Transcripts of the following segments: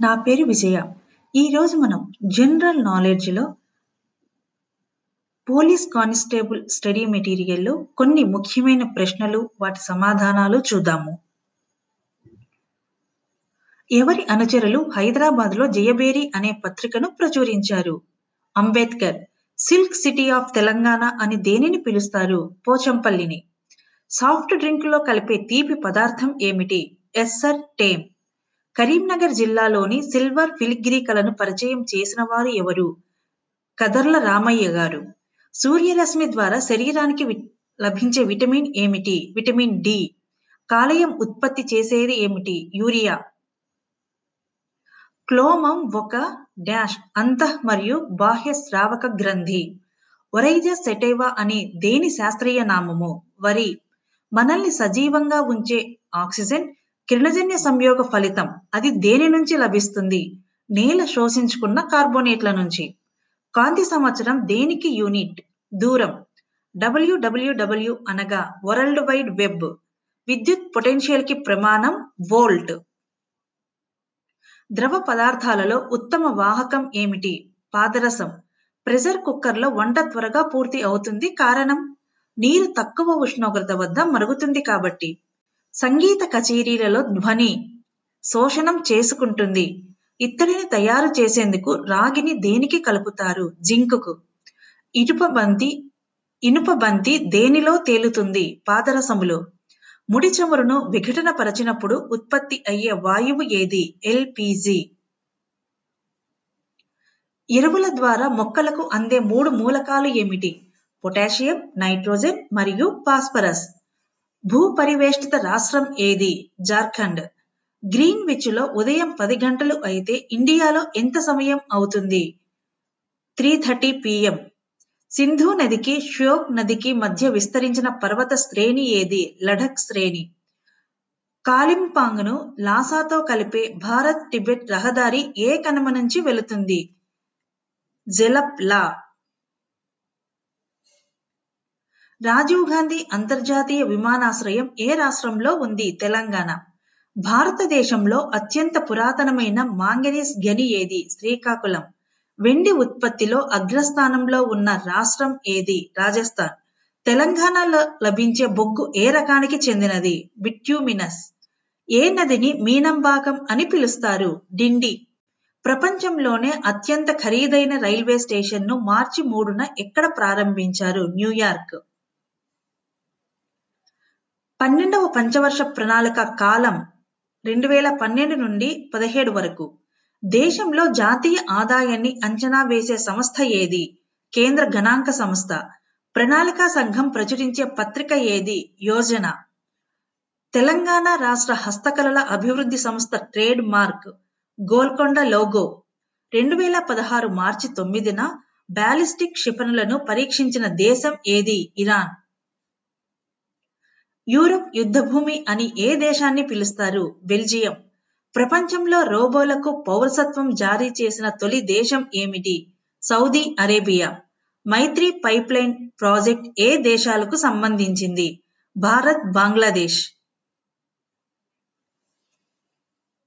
నా పేరు విజయ. ఈరోజు మనం జనరల్ నాలెడ్జ్‌లో పోలీస్ కానిస్టేబుల్ స్టడీ మెటీరియల్‌లో కొన్ని ముఖ్యమైన ప్రశ్నలు, వాటి సమాధానాలు చూద్దాము. ఎవరి అనుచరులు హైదరాబాద్‌లో 'జయభేరి' అనే పత్రికను ప్రచురించారు? Ambedkar. Silk city of Telangana అని దేనిని పిలుస్తారు? పోచంపల్లిని. సాఫ్ట్ డ్రింక్‌లో కలిపే తీపి పదార్థం ఏమిటి? Yes sir tame. కరీంనగర్ జిల్లాలోని సిల్వర్ ఫిలిగ్రీ కళను పరిచయం చేసినవారు ఎవరు? కదర్ల రామయ్య గారు. సూర్యరశ్మి ద్వారా శరీరానికి లభించే విటమిన్ ఏమిటి? Vitamin D. కాలేయం ఉత్పత్తి చేసేది ఏమిటి? యూరియా. క్లోమం ఒక డాష్ అంతః మరియు బాహ్య స్రావక గ్రంథి. ఒరైజ సెటైవా అనే దేని శాస్త్రీయ నామము? వరి. మనల్ని సజీవంగా ఉంచే ఆక్సిజన్ కిరణజన్య సంయోగ ఫలితం. అది దేని నుంచి లభిస్తుంది? నేల శోషించుకున్న కార్బోనేట్ల నుంచి. కాంతి సంవత్సరం దేనికి యూనిట్? దూరం. డబ్ల్యూడబ్ల్యూడబ్ల్యూ అనగా వరల్డ్ వైడ్ వెబ్. విద్యుత్ పొటెన్షియల్‌కి ప్రమాణం వోల్ట్. ద్రవ పదార్థాలలో ఉత్తమ వాహకం ఏమిటి? పాదరసం. ప్రెషర్ కుక్కర్‌లో వంట త్వరగా పూర్తి అవుతుంది కారణం? నీరు తక్కువ ఉష్ణోగ్రత వద్ద మరుగుతుంది కాబట్టి. సంగీత కచేరీలలో ధ్వని శోషణం చేసుకుంటుంది. ఇత్తడిని తయారు చేసేందుకు రాగిని దేనికి కలుపుతారు? జింకుకు. ఇనుప బంతి ఇనుప బంతి దేనిలో తేలుతుంది? పాదరసములో. ముడి చమురును విఘటన పరచినప్పుడు ఉత్పత్తి అయ్యే వాయువు ఏది? ఎల్‌పిజి. ఎరువుల ద్వారా మొక్కలకు అందే మూడు మూలకాలు ఏమిటి? పొటాషియం, నైట్రోజన్ మరియు ఫాస్ఫరస్. భూపరివేష్టిత రాష్ట్రం ఏది? జార్ఖండ్. గ్రీన్‌విచ్‌లో ఉదయం పది గంటలు అయితే ఇండియాలో ఎంత సమయం అవుతుంది? Three thirty PM. సింధు నదికి, ష్యోక్ నదికి మధ్య విస్తరించిన పర్వత శ్రేణి ఏది? లడఖ్ శ్రేణి. కాలింపాంగ్‌ను లాసాతో కలిపే భారత్ టిబెట్ రహదారి ఏ కనుమ నుంచి వెళుతుంది? జెలప్ లా. రాజీవ్ గాంధీ అంతర్జాతీయ విమానాశ్రయం ఏ రాష్ట్రంలో ఉంది? తెలంగాణ. భారతదేశంలో అత్యంత పురాతనమైన మాంగనీస్ గని ఏది? శ్రీకాకుళం. వెండి ఉత్పత్తిలో అగ్రస్థానంలో ఉన్న రాష్ట్రం ఏది? రాజస్థాన్. తెలంగాణలో లభించే బొగ్గు ఏ రకానికి చెందినది? బిట్యూమినస్. ఏ నదిని మీనంబాకం అని పిలుస్తారు? డిండి. ప్రపంచంలోనే అత్యంత ఖరీదైన రైల్వే స్టేషన్‌ను మార్చి మూడున ఎక్కడ ప్రారంభించారు? న్యూయార్క్. పన్నెండవ పంచవర్ష ప్రణాళిక కాలం రెండు వేల పన్నెండు నుండి పదిహేడు వరకు. దేశంలో జాతీయ ఆదాయాన్ని అంచనా వేసే సంస్థ ఏది? కేంద్ర గణాంక సంస్థ. ప్రణాళికా సంఘం ప్రచురించే పత్రిక ఏది? యోజన. తెలంగాణ రాష్ట్ర హస్తకళల అభివృద్ధి సంస్థ ట్రేడ్ మార్క్ గోల్కొండ లోగో. రెండు వేల పదహారు మార్చి తొమ్మిదిన బాలిస్టిక్ క్షిపణులను పరీక్షించిన దేశం ఏది? ఇరాన్. యూరప్ యుద్ధభూమి అని ఏ దేశాన్ని పిలుస్తారు? బెల్జియం. ప్రపంచంలో రోబోలకు పౌరసత్వం జారీ చేసిన తొలి దేశం ఏమిటి? Saudi Arabia. Maitri pipeline project ఏ దేశాలకు సంబంధించింది? Bharat, Bangladesh.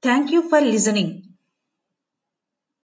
Thank you for listening.